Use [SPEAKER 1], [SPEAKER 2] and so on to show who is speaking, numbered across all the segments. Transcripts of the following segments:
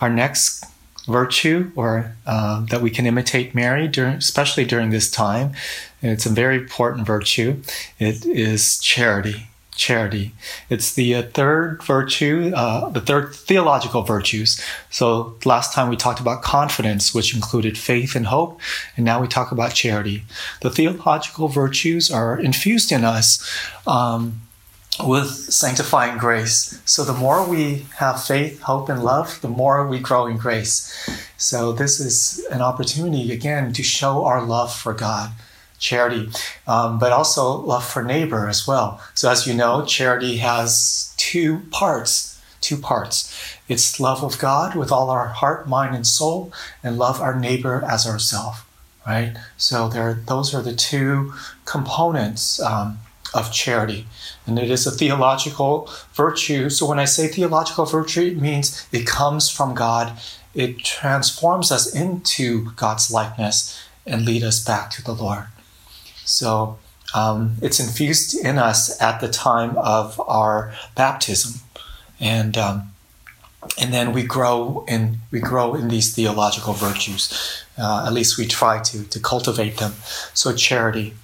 [SPEAKER 1] our next virtue, or uh, that we can imitate Mary, during, especially during this time, it's a very important virtue. It is charity. Charity. It's the uh, third virtue, uh, the third theological virtues. So last time we talked about confidence, which included faith and hope, and now we talk about charity. The theological virtues are infused in us. Um, with sanctifying grace. So the more we have faith, hope, and love, the more we grow in grace. So this is an opportunity again to show our love for God, charity, um, but also love for neighbor as well. So as you know, charity has two parts. Two parts. It's love of God with all our heart, mind, and soul, and love our neighbor as ourselves. Right. So there, those are the two components. Um, of charity. And it is a theological virtue. So when I say theological virtue, it means it comes from God. It transforms us into God's likeness and lead us back to the Lord. So um, it's infused in us at the time of our baptism, and um, and then we grow in we grow in these theological virtues. Uh, at least we try to to cultivate them. So charity.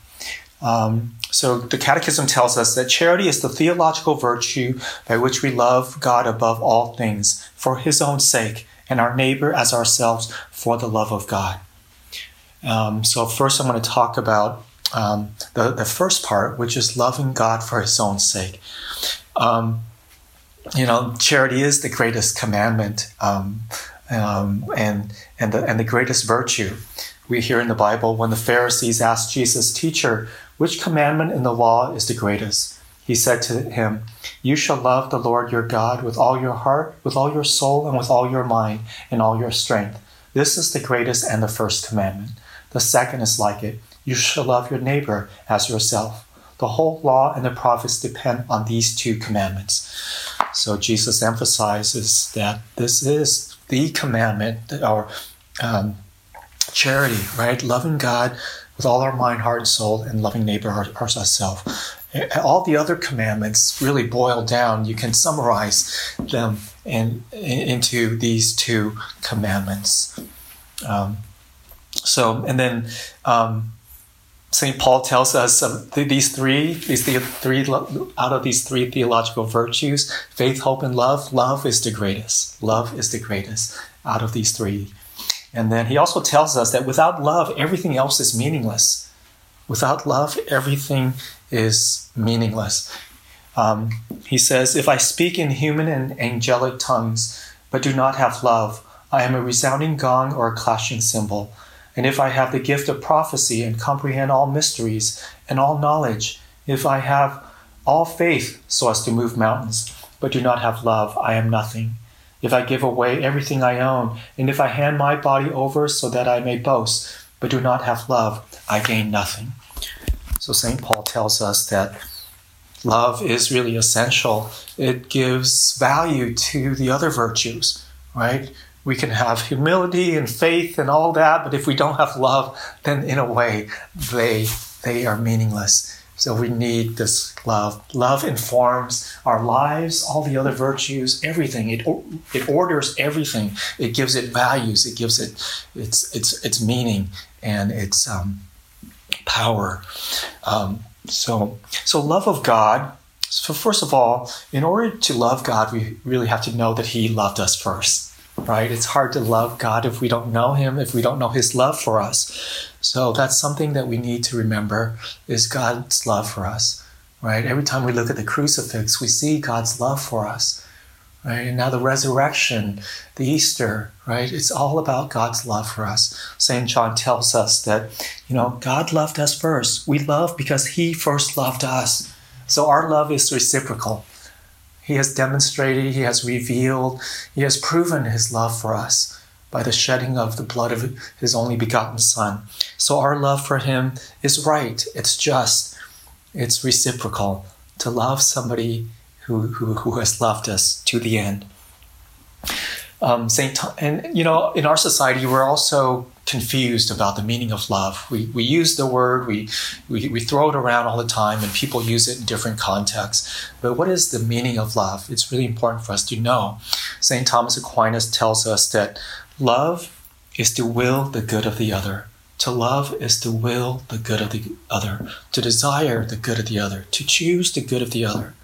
[SPEAKER 1] Um, so the Catechism tells us that charity is the theological virtue by which we love God above all things for His own sake, and our neighbor as ourselves for the love of God. Um, so first, I'm going to talk about um, the the first part, which is loving God for His own sake. Um, you know, charity is the greatest commandment um, um, and and the and the greatest virtue. We hear in the Bible when the Pharisees asked Jesus, "Teacher." Which commandment in the law is the greatest? He said to him, You shall love the Lord your God with all your heart, with all your soul, and with all your mind, and all your strength. This is the greatest and the first commandment. The second is like it You shall love your neighbor as yourself. The whole law and the prophets depend on these two commandments. So Jesus emphasizes that this is the commandment, or um, charity, right? Loving God with all our mind, heart, and soul, and loving neighbor as ourselves. All the other commandments really boil down. You can summarize them in, in into these two commandments. Um, so, and then um, Saint Paul tells us uh, these three, these the three out of these three theological virtues: faith, hope, and love. Love is the greatest. Love is the greatest out of these three and then he also tells us that without love, everything else is meaningless. Without love, everything is meaningless. Um, he says, If I speak in human and angelic tongues, but do not have love, I am a resounding gong or a clashing cymbal. And if I have the gift of prophecy and comprehend all mysteries and all knowledge, if I have all faith so as to move mountains, but do not have love, I am nothing if I give away everything I own, and if I hand my body over so that I may boast, but do not have love, I gain nothing. So St. Paul tells us that love is really essential. It gives value to the other virtues, right? We can have humility and faith and all that, but if we don't have love, then in a way they they are meaningless. So we need this love. Love informs our lives, all the other virtues, everything. It it orders everything. It gives it values. It gives it its its its meaning and its um, power. Um, so so love of God. So first of all, in order to love God, we really have to know that He loved us first right? It's hard to love God if we don't know Him, if we don't know His love for us. So that's something that we need to remember is God's love for us, right? Every time we look at the crucifix, we see God's love for us, right? And now the resurrection, the Easter, right? It's all about God's love for us. St. John tells us that, you know, God loved us first. We love because He first loved us. So our love is reciprocal. He has demonstrated, He has revealed, He has proven His love for us by the shedding of the blood of His only begotten Son. So our love for Him is right, it's just, it's reciprocal to love somebody who, who, who has loved us to the end. Um, Saint and you know, in our society, we're also confused about the meaning of love. We, we use the word, we, we, we throw it around all the time, and people use it in different contexts. But what is the meaning of love? It's really important for us to know. St. Thomas Aquinas tells us that love is to will the good of the other. To love is to will the good of the other, to desire the good of the other, to choose the good of the other.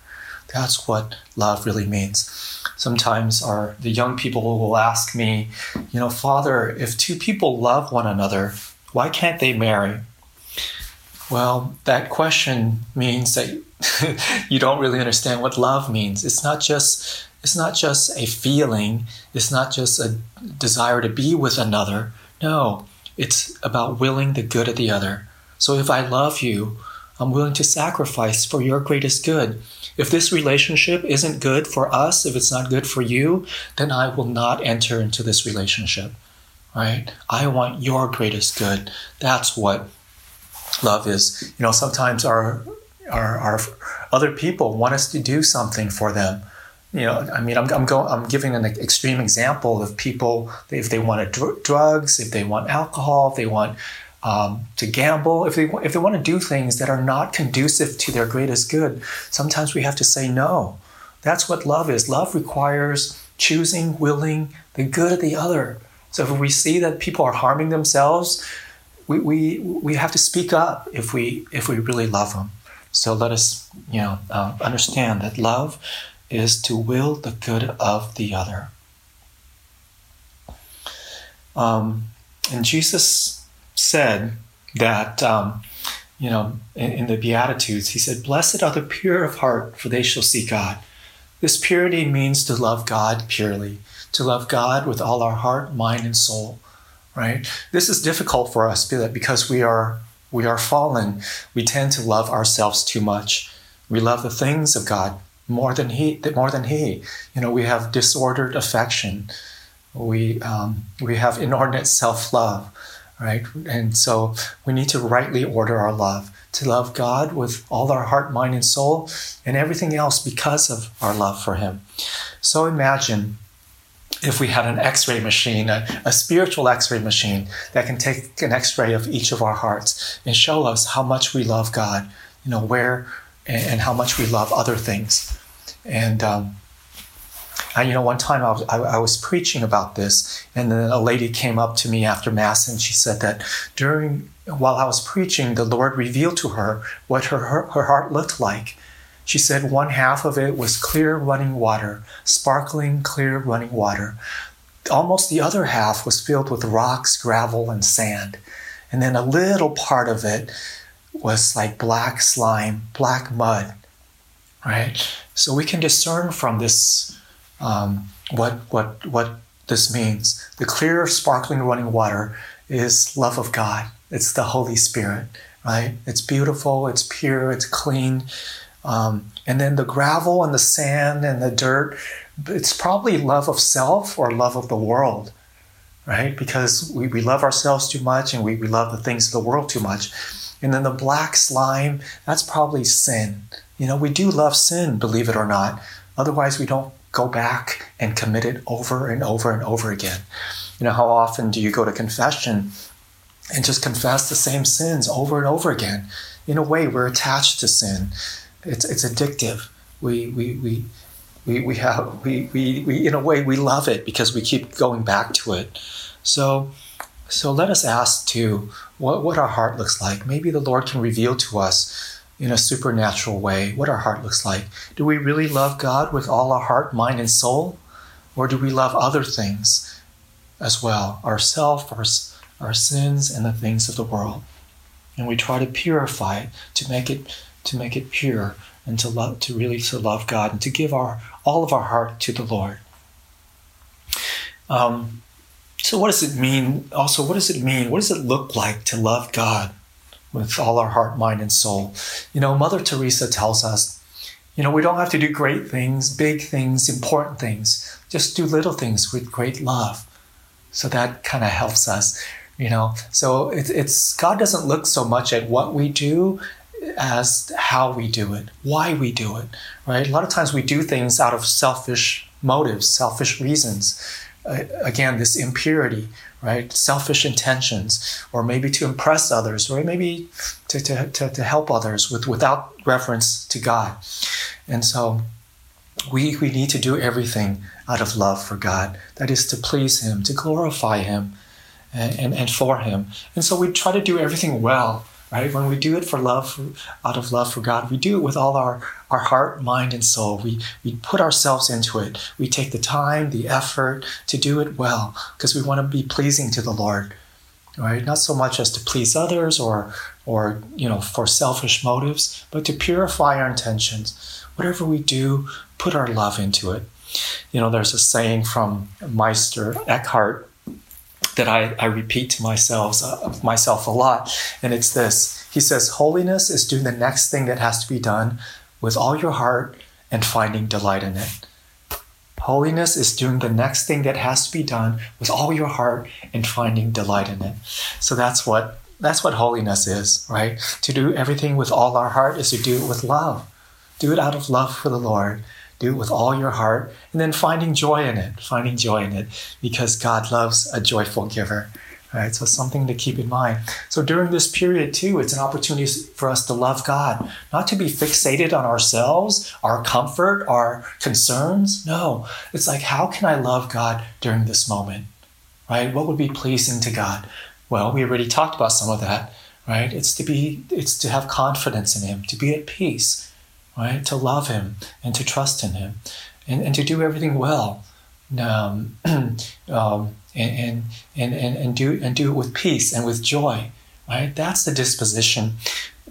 [SPEAKER 1] That's what love really means sometimes our the young people will ask me, you know, Father, if two people love one another, why can't they marry? Well, that question means that you don't really understand what love means. It's not just it's not just a feeling, it's not just a desire to be with another. No, it's about willing the good of the other. So if I love you, I'm willing to sacrifice for your greatest good. If this relationship isn't good for us, if it's not good for you, then I will not enter into this relationship. Right? I want your greatest good. That's what love is. You know, sometimes our our, our other people want us to do something for them. You know, I mean, I'm, I'm going. I'm giving an extreme example of people if they want dr- drugs, if they want alcohol, if they want um, to gamble, if they if they want to do things that are not conducive to their greatest good, sometimes we have to say no. That's what love is. Love requires choosing, willing the good of the other. So if we see that people are harming themselves, we, we, we have to speak up if we if we really love them. So let us you know uh, understand that love is to will the good of the other. Um, and Jesus said that, um, you know, in, in the Beatitudes, he said, Blessed are the pure of heart, for they shall see God. This purity means to love God purely, to love God with all our heart, mind, and soul. Right? This is difficult for us because we are we are fallen. We tend to love ourselves too much. We love the things of God more than he more than he. You know, we have disordered affection. We um, we have inordinate self love right? And so we need to rightly order our love, to love God with all our heart, mind, and soul, and everything else because of our love for Him. So imagine if we had an x ray machine, a, a spiritual x ray machine that can take an x ray of each of our hearts and show us how much we love God, you know, where and, and how much we love other things. And um, and you know, one time I was, I, I was preaching about this, and then a lady came up to me after Mass and she said that during, while I was preaching, the Lord revealed to her what her, her, her heart looked like. She said one half of it was clear running water, sparkling, clear running water. Almost the other half was filled with rocks, gravel, and sand. And then a little part of it was like black slime, black mud, right? So we can discern from this um, what what what this means. The clear, sparkling, running water is love of God. It's the Holy Spirit, right? It's beautiful. It's pure. It's clean. Um, and then the gravel and the sand and the dirt, it's probably love of self or love of the world, right? Because we, we love ourselves too much and we, we love the things of the world too much. And then the black slime, that's probably sin. You know, we do love sin, believe it or not. Otherwise, we don't go back and commit it over and over and over again. You know, how often do you go to confession and just confess the same sins over and over again? In a way, we're attached to sin. It's, it's addictive. We, we, we, we, we have, we, we, we, in a way, we love it because we keep going back to it. So, so let us ask too what, what our heart looks like. Maybe the Lord can reveal to us in a supernatural way what our heart looks like. Do we really love God with all our heart, mind, and soul? Or do we love other things as well, ourself, our, our sins, and the things of the world? And we try to purify it to make it to make it pure and to love to really to love God and to give our all of our heart to the Lord. Um, so what does it mean? Also, what does it mean? What does it look like to love God? With all our heart, mind, and soul. You know, Mother Teresa tells us, You know, we don't have to do great things, big things, important things. Just do little things with great love. So that kind of helps us, you know. So it's, it's God doesn't look so much at what we do as how we do it, why we do it, right? A lot of times we do things out of selfish motives, selfish reasons. Uh, again, this impurity, right? Selfish intentions, or maybe to impress others, or maybe to, to, to, to help others with, without reference to God. And so we, we need to do everything out of love for God. That is to please Him, to glorify Him, and, and, and for Him. And so we try to do everything well right? When we do it for love, out of love for God, we do it with all our, our heart, mind, and soul. We, we put ourselves into it. We take the time, the effort to do it well because we want to be pleasing to the Lord, right? Not so much as to please others or, or, you know, for selfish motives, but to purify our intentions. Whatever we do, put our love into it. You know, there's a saying from Meister Eckhart that I, I repeat to myself, uh, myself a lot, and it's this. He says, Holiness is doing the next thing that has to be done with all your heart and finding delight in it. Holiness is doing the next thing that has to be done with all your heart and finding delight in it. So that's what that's what holiness is, right? To do everything with all our heart is to do it with love. Do it out of love for the Lord do it with all your heart, and then finding joy in it, finding joy in it, because God loves a joyful giver. Right, so something to keep in mind. So during this period too, it's an opportunity for us to love God, not to be fixated on ourselves, our comfort, our concerns. No, it's like how can I love God during this moment? Right? What would be pleasing to God? Well, we already talked about some of that. Right? It's to be, it's to have confidence in Him, to be at peace, right? To love Him and to trust in Him and, and to do everything well. Um, um, and, and, and, and, do, and do it with peace and with joy, right? That's the disposition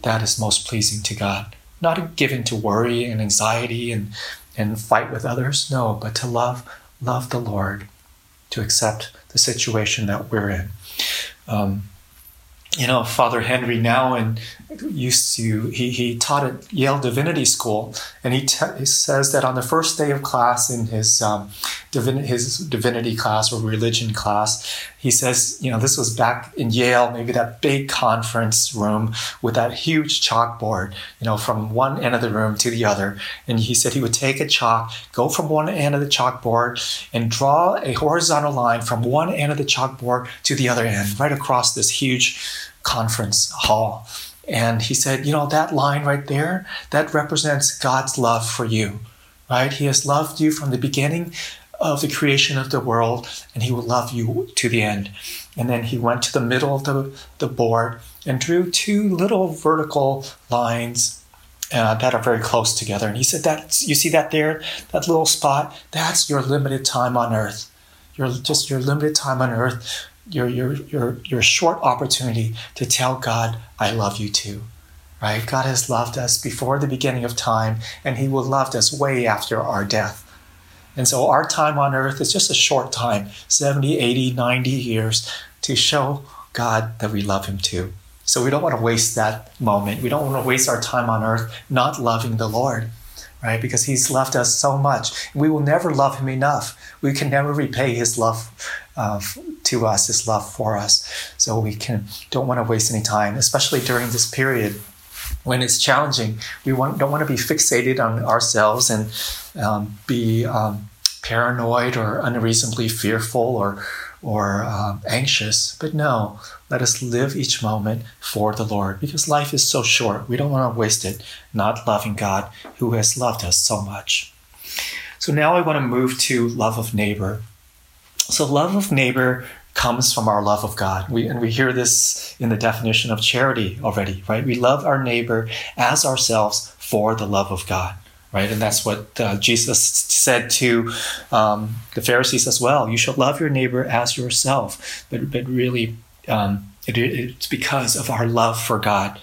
[SPEAKER 1] that is most pleasing to God. Not given to worry and anxiety and, and fight with others, no, but to love, love the Lord, to accept the situation that we're in. Um, you know, Father Henry Nouwen used to, he, he taught at Yale Divinity School, and he, t- he says that on the first day of class in his, um, divin- his divinity class or religion class, he says, you know, this was back in Yale, maybe that big conference room with that huge chalkboard, you know, from one end of the room to the other. And he said he would take a chalk, go from one end of the chalkboard, and draw a horizontal line from one end of the chalkboard to the other end, right across this huge conference hall. And he said, You know, that line right there, that represents God's love for you, right? He has loved you from the beginning of the creation of the world, and he will love you to the end. And then he went to the middle of the, the board and drew two little vertical lines uh, that are very close together. And he said, "That you see that there, that little spot, that's your limited time on earth. Your just your limited time on earth your, your, your, your short opportunity to tell God, I love you too. Right? God has loved us before the beginning of time, and He will love us way after our death. And so our time on earth is just a short time 70, 80, 90 years to show God that we love Him too. So we don't want to waste that moment. We don't want to waste our time on earth not loving the Lord, right? Because He's loved us so much. We will never love Him enough. We can never repay His love uh, to us, His love for us. So we can don't want to waste any time, especially during this period when it's challenging. We want, don't want to be fixated on ourselves and um, be um, paranoid or unreasonably fearful or or uh, anxious. But no, let us live each moment for the Lord because life is so short. We don't want to waste it not loving God who has loved us so much. So now I want to move to love of neighbor. So, love of neighbor comes from our love of God. We, and we hear this in the definition of charity already, right? We love our neighbor as ourselves for the love of God, right? And that's what uh, Jesus said to um, the Pharisees as well. You shall love your neighbor as yourself. But, but really, um, it, it's because of our love for God.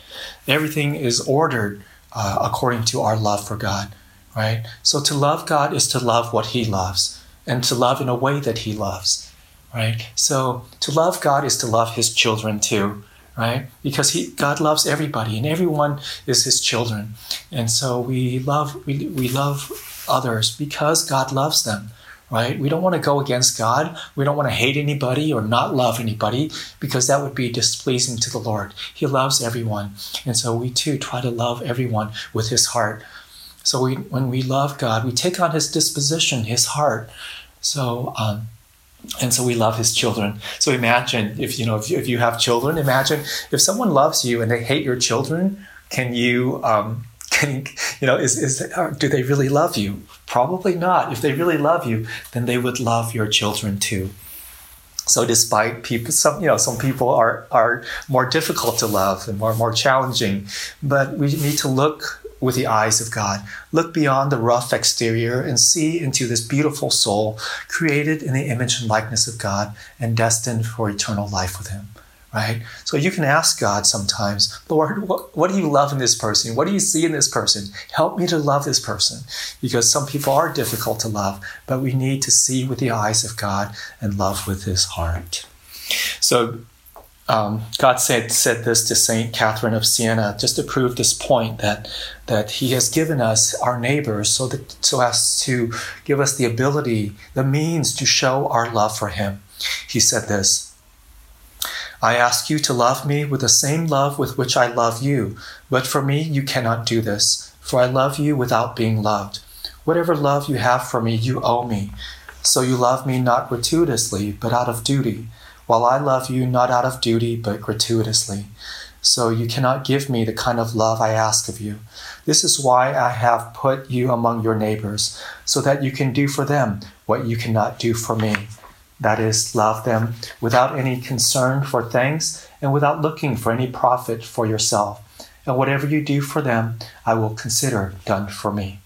[SPEAKER 1] Everything is ordered uh, according to our love for God, right? So to love God is to love what He loves and to love in a way that He loves, right? So to love God is to love His children too, right? Because he, God loves everybody, and everyone is His children, and so we love we, we love others because God loves them, right? We don't want to go against God. We don't want to hate anybody or not love anybody because that would be displeasing to the Lord. He loves everyone, and so we too try to love everyone with His heart. So we, when we love God, we take on His disposition, His heart. So. Um, and so we love his children. So imagine if you know if you, if you have children imagine if someone loves you and they hate your children can you um, can you know is, is do they really love you? Probably not. If they really love you then they would love your children too. So despite people some you know some people are are more difficult to love and more more challenging but we need to look with the eyes of God. Look beyond the rough exterior and see into this beautiful soul created in the image and likeness of God and destined for eternal life with Him. Right? So you can ask God sometimes, Lord, what, what do you love in this person? What do you see in this person? Help me to love this person. Because some people are difficult to love, but we need to see with the eyes of God and love with His heart. So um, God said said this to Saint Catherine of Siena just to prove this point that that He has given us our neighbors so that so as to give us the ability, the means to show our love for Him. He said this. I ask you to love me with the same love with which I love you, but for me you cannot do this, for I love you without being loved. Whatever love you have for me, you owe me. So you love me not gratuitously, but out of duty while I love you not out of duty but gratuitously. So you cannot give me the kind of love I ask of you. This is why I have put you among your neighbors, so that you can do for them what you cannot do for me. That is, love them without any concern for things and without looking for any profit for yourself. And whatever you do for them, I will consider done for me.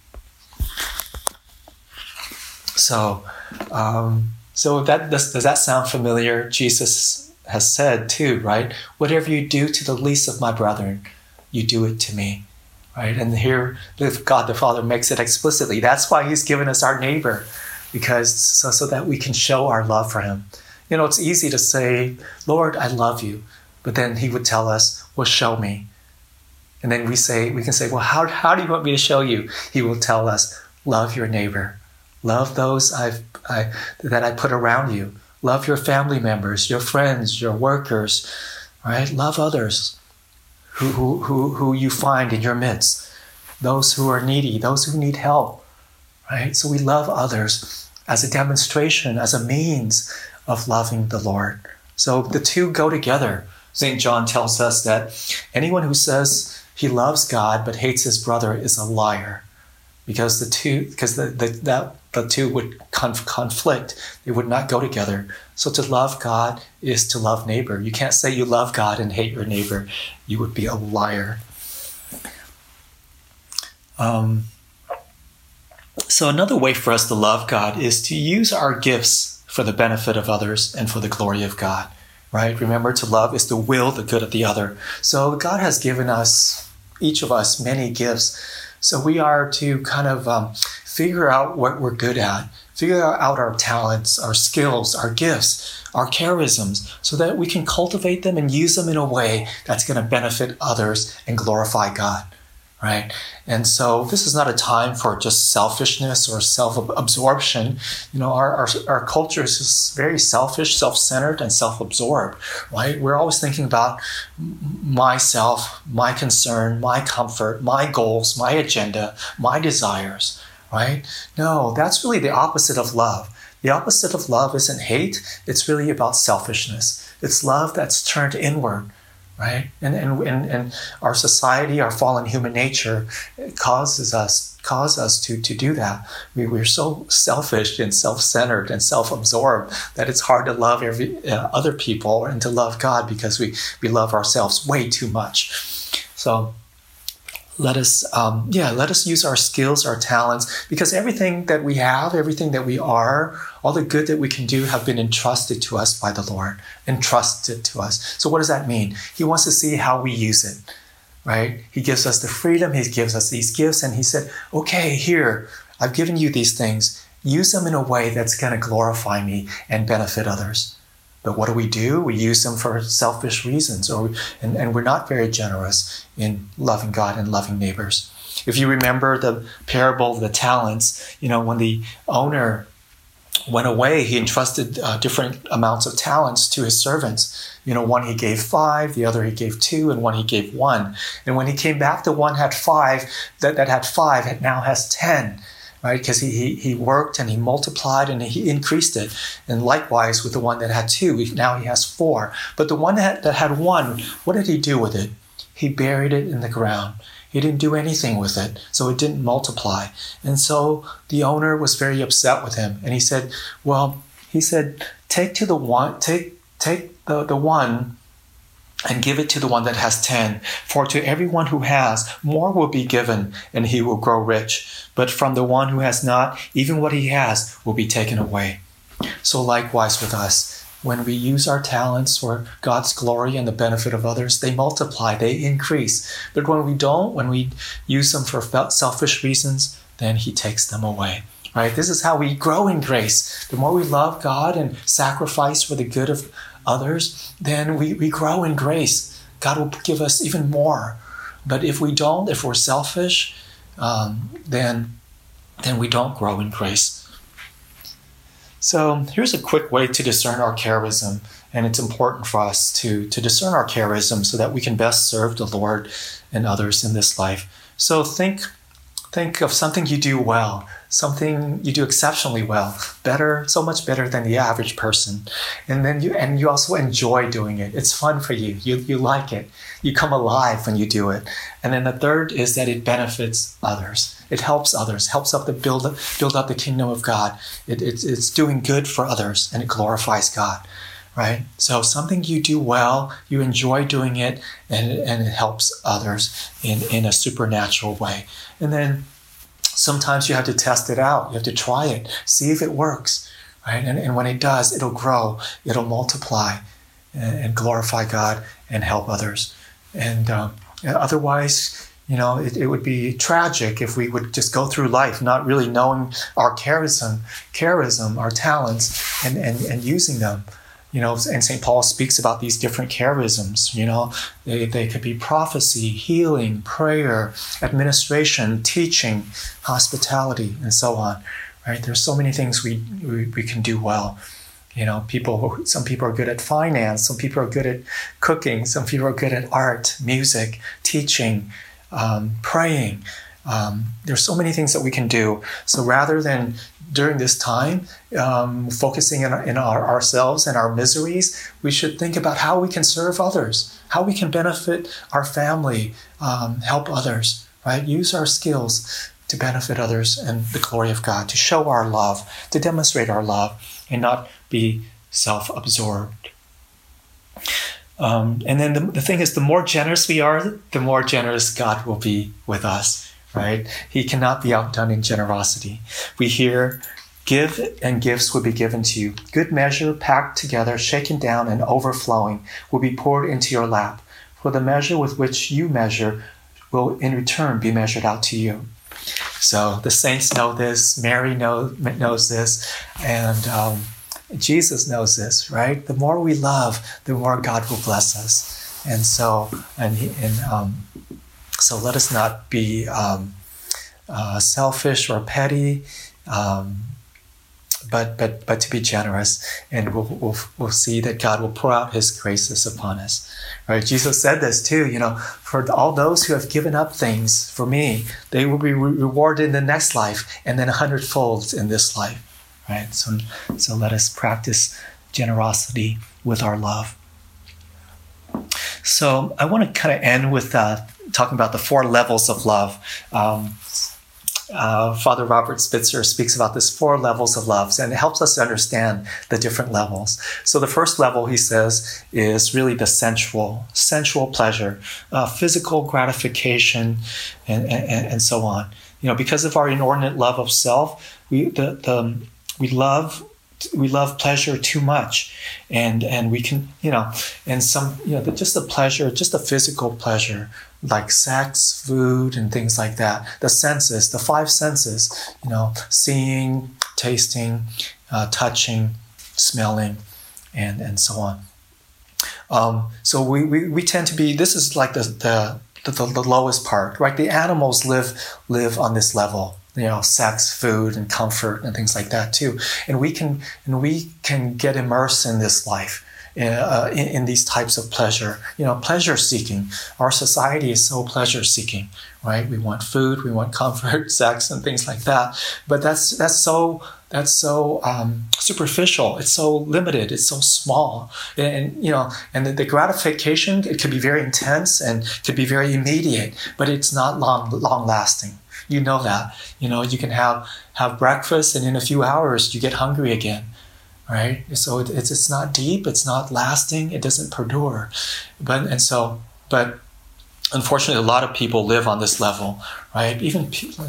[SPEAKER 1] So, um, so that does, does that sound familiar? Jesus has said too, right? Whatever you do to the least of my brethren, you do it to me. Right? And here God the Father makes it explicitly. That's why He's given us our neighbor, because so, so that we can show our love for him. You know, it's easy to say, Lord, I love you. But then he would tell us, Well, show me. And then we say, we can say, Well, how, how do you want me to show you? He will tell us, Love your neighbor. Love those I've, I, that I put around you. Love your family members, your friends, your workers, right? Love others who, who, who, who you find in your midst, those who are needy, those who need help, right? So we love others as a demonstration, as a means of loving the Lord. So the two go together. St. John tells us that anyone who says he loves God but hates his brother is a liar because the two because the, the, that the two would conf- conflict. They would not go together. So to love god is to love neighbor. You can't say you love god and hate your neighbor. You would be a liar. Um, so another way for us to love god is to use our gifts for the benefit of others and for the glory of god right? Remember to love is to will the good of the other. So god has given us each of us many gifts so we are to kind of um, figure out what we're good at, figure out our talents, our skills, our gifts, our charisms, so that we can cultivate them and use them in a way that's going to benefit others and glorify God right? And so this is not a time for just selfishness or self-absorption. You know, our, our, our culture is just very selfish, self-centered, and self-absorbed, right? We're always thinking about myself, my concern, my comfort, my goals, my agenda, my desires, right? No, that's really the opposite of love. The opposite of love isn't hate, it's really about selfishness. It's love that's turned inward right? And, and, and, and our society, our fallen human nature causes us cause us to, to do that. We, we're so selfish and self-centered and self-absorbed that it's hard to love every, uh, other people and to love God because we, we love ourselves way too much. So let us um, yeah let us use our skills our talents because everything that we have everything that we are all the good that we can do have been entrusted to us by the lord entrusted to us. So what does that mean? He wants to see how we use it right? He gives us the freedom he gives us these gifts and he said okay here i've given you these things. Use them in a way that's going to glorify me and benefit others. But what do we do? We use them for selfish reasons, or and, and we're not very generous in loving God and loving neighbors. If you remember the parable of the talents, you know, when the owner went away, he entrusted uh, different amounts of talents to his servants. You know, one he gave five, the other he gave two, and one he gave one. And when he came back, the one had five, that, that had five now has ten right? Because he, he, he worked and he multiplied and he increased it. And likewise with the one that had two, now he has four. But the one that, that had one, what did he do with it? He buried it in the ground. He didn't do anything with it, so it didn't multiply. And so the owner was very upset with him. And he said, Well, he said, take to the one, take take the, the one and give it to the one that has ten. For to everyone who has, more will be given, and he will grow rich. But from the one who has not, even what he has will be taken away. So likewise with us, when we use our talents for God's glory and the benefit of others, they multiply, they increase. But when we don't, when we use them for selfish reasons, then he takes them away. Right? This is how we grow in grace. The more we love God and sacrifice for the good of others, then we, we grow in grace. God will give us even more. But if we don't, if we're selfish, um, then, then we don't grow in grace. So here's a quick way to discern our charism, and it's important for us to, to discern our charism so that we can best serve the Lord and others in this life. So think think of something you do well something you do exceptionally well, better, so much better than the average person. And then you and you also enjoy doing it. It's fun for you. You you like it. You come alive when you do it. And then the third is that it benefits others. It helps others, helps up the build build up the kingdom of God. It, it's it's doing good for others and it glorifies God. Right? So something you do well, you enjoy doing it, and, and it helps others in, in a supernatural way. And then sometimes you have to test it out. You have to try it, see if it works, right? And, and when it does, it'll grow, it'll multiply, and, and glorify God and help others. And um, otherwise, you know, it, it, would be tragic if we would just go through life not really knowing our charism, charism, our talents, and, and, and using them you know, and St. Paul speaks about these different charisms, you know, they, they could be prophecy, healing, prayer, administration, teaching, hospitality, and so on, right? There's so many things we, we, we can do well. You know, people, some people are good at finance, some people are good at cooking, some people are good at art, music, teaching, um, praying. Um, there's so many things that we can do. So rather than during this time, um, focusing in, in our, ourselves and our miseries, we should think about how we can serve others, how we can benefit our family, um, help others, right? Use our skills to benefit others and the glory of God, to show our love, to demonstrate our love, and not be self absorbed. Um, and then the, the thing is, the more generous we are, the more generous God will be with us right? He cannot be outdone in generosity. We hear, Give and gifts will be given to you. Good measure, packed together, shaken down, and overflowing, will be poured into your lap. For the measure with which you measure will in return be measured out to you. So the saints know this, Mary know, knows this, and um, Jesus knows this, right? The more we love, the more God will bless us. And so, and, and um, so let us not be um, uh, selfish or petty, um, but but but to be generous, and we'll, we'll we'll see that God will pour out His graces upon us. Right? Jesus said this too. You know, for all those who have given up things for me, they will be re- rewarded in the next life, and then a hundredfold in this life. Right? So so let us practice generosity with our love. So I want to kind of end with uh, talking about the four levels of love. Um, uh, Father Robert Spitzer speaks about this four levels of love, and it helps us to understand the different levels. So the first level, he says, is really the sensual, sensual pleasure, uh, physical gratification, and, and, and so on. You know, because of our inordinate love of self, we the, the we love we love pleasure too much and and we can you know and some you know just the pleasure just the physical pleasure like sex food and things like that the senses the five senses you know seeing tasting uh, touching smelling and and so on. Um, so we, we, we tend to be this is like the, the the, the, lowest part, right? The animals live live on this level, you know, sex, food, and comfort, and things like that too. And we can and we can get immersed in this life. Uh, in, in, these types of pleasure, you know, pleasure seeking. Our society is so pleasure seeking, right? We want food, we want comfort, sex, and things like that. But that's that's so that's so um, superficial. It's so limited. It's so small, and, and you know, and the, the, gratification it could be very intense and could be very immediate, but it's not long long lasting. You know that. You know, you can have have breakfast, and in a few hours you get hungry again, right? So it, it's it's not deep. It's not lasting. It doesn't perdure, but and so but unfortunately, a lot of people live on this level, right? Even people,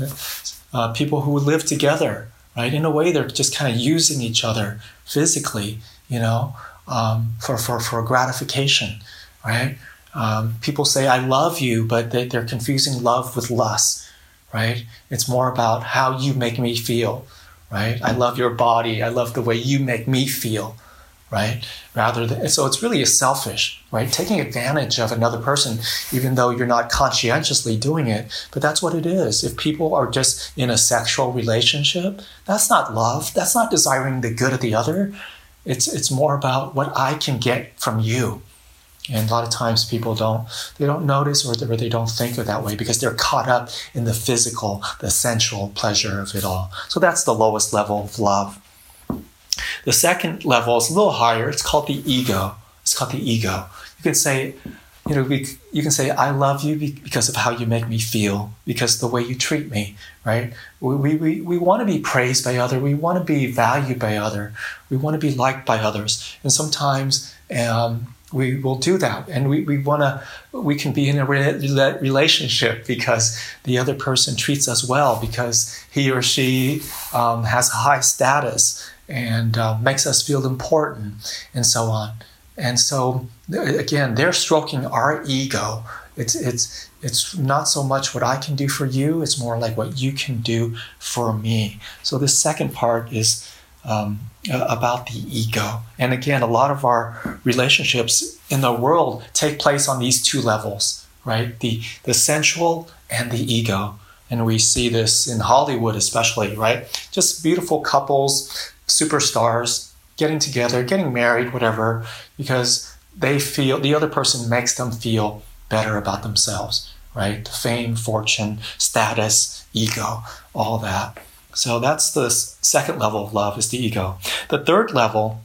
[SPEAKER 1] uh, people who live together right? In a way, they're just kind of using each other physically, you know, um, for, for, for gratification, right? Um, people say, I love you, but they, they're confusing love with lust, right? It's more about how you make me feel, right? I love your body. I love the way you make me feel, right? Rather than, so it's really a selfish, right? Taking advantage of another person, even though you're not conscientiously doing it, but that's what it is. If people are just in a sexual relationship, that's not love. That's not desiring the good of the other. It's, it's more about what I can get from you. And a lot of times people don't, they don't notice or they, don't think of that way because they're caught up in the physical, the sensual pleasure of it all. So that's the lowest level of love. The second level is a little higher. It's called the ego. It's called the ego. You can say, you know, you can say, I love you because of how you make me feel, because the way you treat me, right? We, we, we, we want to be praised by other. We want to be valued by other. We want to be liked by others. And sometimes um, we will do that. And we, we want to, we can be in a re- relationship because the other person treats us well, because he or she um, has high status and uh, makes us feel important and so on. And so again, they're stroking our ego. It's it's it's not so much what I can do for you; it's more like what you can do for me. So the second part is um, about the ego. And again, a lot of our relationships in the world take place on these two levels, right? The the sensual and the ego. And we see this in Hollywood, especially, right? Just beautiful couples superstars getting together, getting married, whatever, because they feel the other person makes them feel better about themselves, right? Fame, fortune, status, ego, all that. So that's the second level of love is the ego. The third level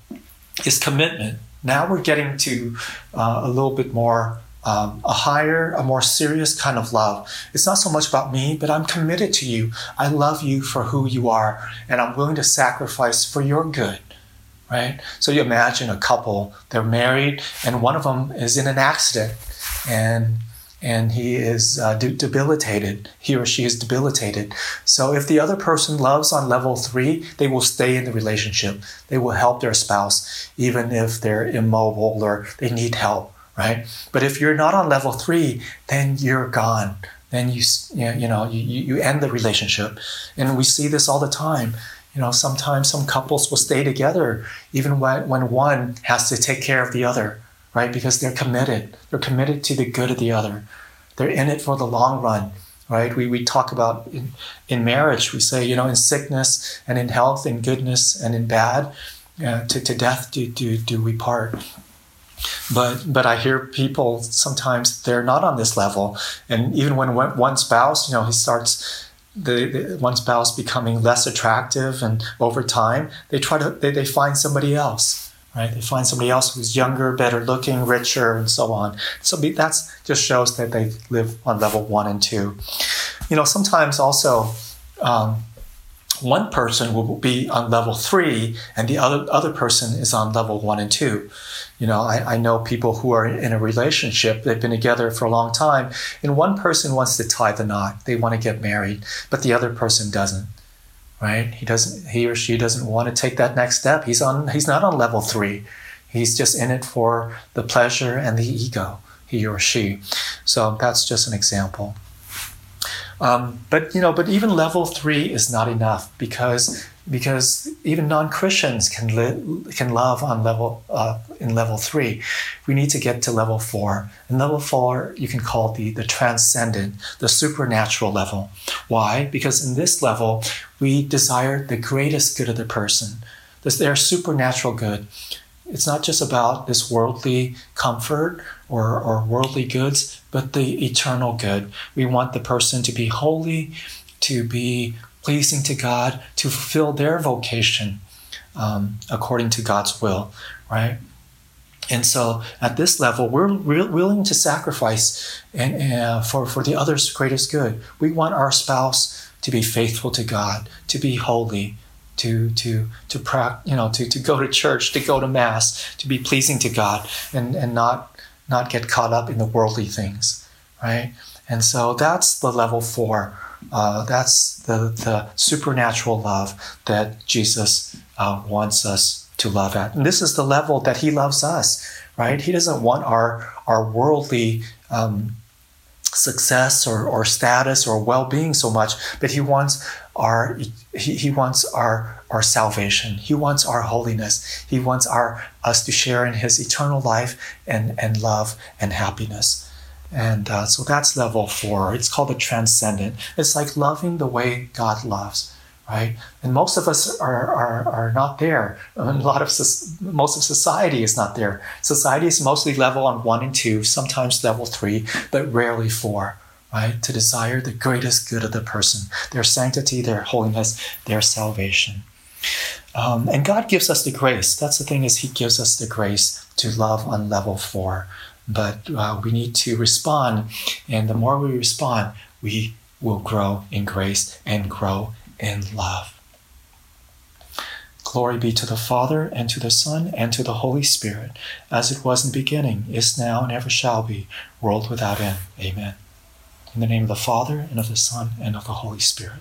[SPEAKER 1] is commitment. Now we're getting to uh, a little bit more um, a higher, a more serious kind of love. It's not so much about me, but I'm committed to you. I love you for who you are, and I'm willing to sacrifice for your good. Right? So you imagine a couple, they're married, and one of them is in an accident, and and he is uh, debilitated. He or she is debilitated. So if the other person loves on level three, they will stay in the relationship. They will help their spouse, even if they're immobile or they need help right? But if you're not on level three, then you're gone. Then you, you know, you, you end the relationship. And we see this all the time. You know, sometimes some couples will stay together even when, when one has to take care of the other, right? Because they're committed. They're committed to the good of the other. They're in it for the long run, right? We, we talk about in, in marriage, we say, you know, in sickness and in health, in goodness and in bad, uh, to, to death do, do, do we part. But but I hear people sometimes they're not on this level, and even when one spouse, you know, he starts. The, the one spouse becoming less attractive, and over time they try to they, they find somebody else, right? They find somebody else who's younger, better looking, richer, and so on. So that just shows that they live on level one and two. You know, sometimes also um, one person will be on level three, and the other other person is on level one and two. You know, I, I know people who are in a relationship, they've been together for a long time, and one person wants to tie the knot. They want to get married, but the other person doesn't. Right? He doesn't he or she doesn't want to take that next step. He's on he's not on level three. He's just in it for the pleasure and the ego, he or she. So that's just an example. Um, but you know, but even level three is not enough because because even non-Christians can li- can love on level uh, in level three. We need to get to level four. And level four, you can call the the transcendent, the supernatural level. Why? Because in this level, we desire the greatest good of the person. This their supernatural good. It's not just about this worldly comfort or, or worldly goods, but the eternal good. We want the person to be holy, to be pleasing to God, to fulfill their vocation um, according to God's will, right? And so at this level, we're re- willing to sacrifice and, uh, for, for the other's greatest good. We want our spouse to be faithful to God, to be holy, to to to pra- you know to, to go to church, to go to mass, to be pleasing to God, and and not not get caught up in the worldly things, right? And so that's the level four. Uh, that's the the supernatural love that Jesus uh, wants us to love at, and this is the level that He loves us, right? He doesn't want our our worldly um, success or, or status or well-being so much but he wants our he, he wants our our salvation. He wants our holiness. He wants our us to share in his eternal life and and love and happiness and uh, so that's level four it's called the transcendent it's like loving the way god loves right? And most of us are, are, are not there. a lot of most of society is not there. Society is mostly level on one and two, sometimes level three, but rarely four. Right? To desire the greatest good of the person, their sanctity, their holiness, their salvation. Um, and God gives us the grace. That's the thing is He gives us the grace to love on level four. But uh, we need to respond, and the more we respond, we will grow in grace and grow in love. Glory be to the Father, and to the Son, and to the Holy Spirit, as it was in the beginning, is now, and ever shall be, world without end. Amen. In the name of the Father, and of the Son, and of the Holy Spirit.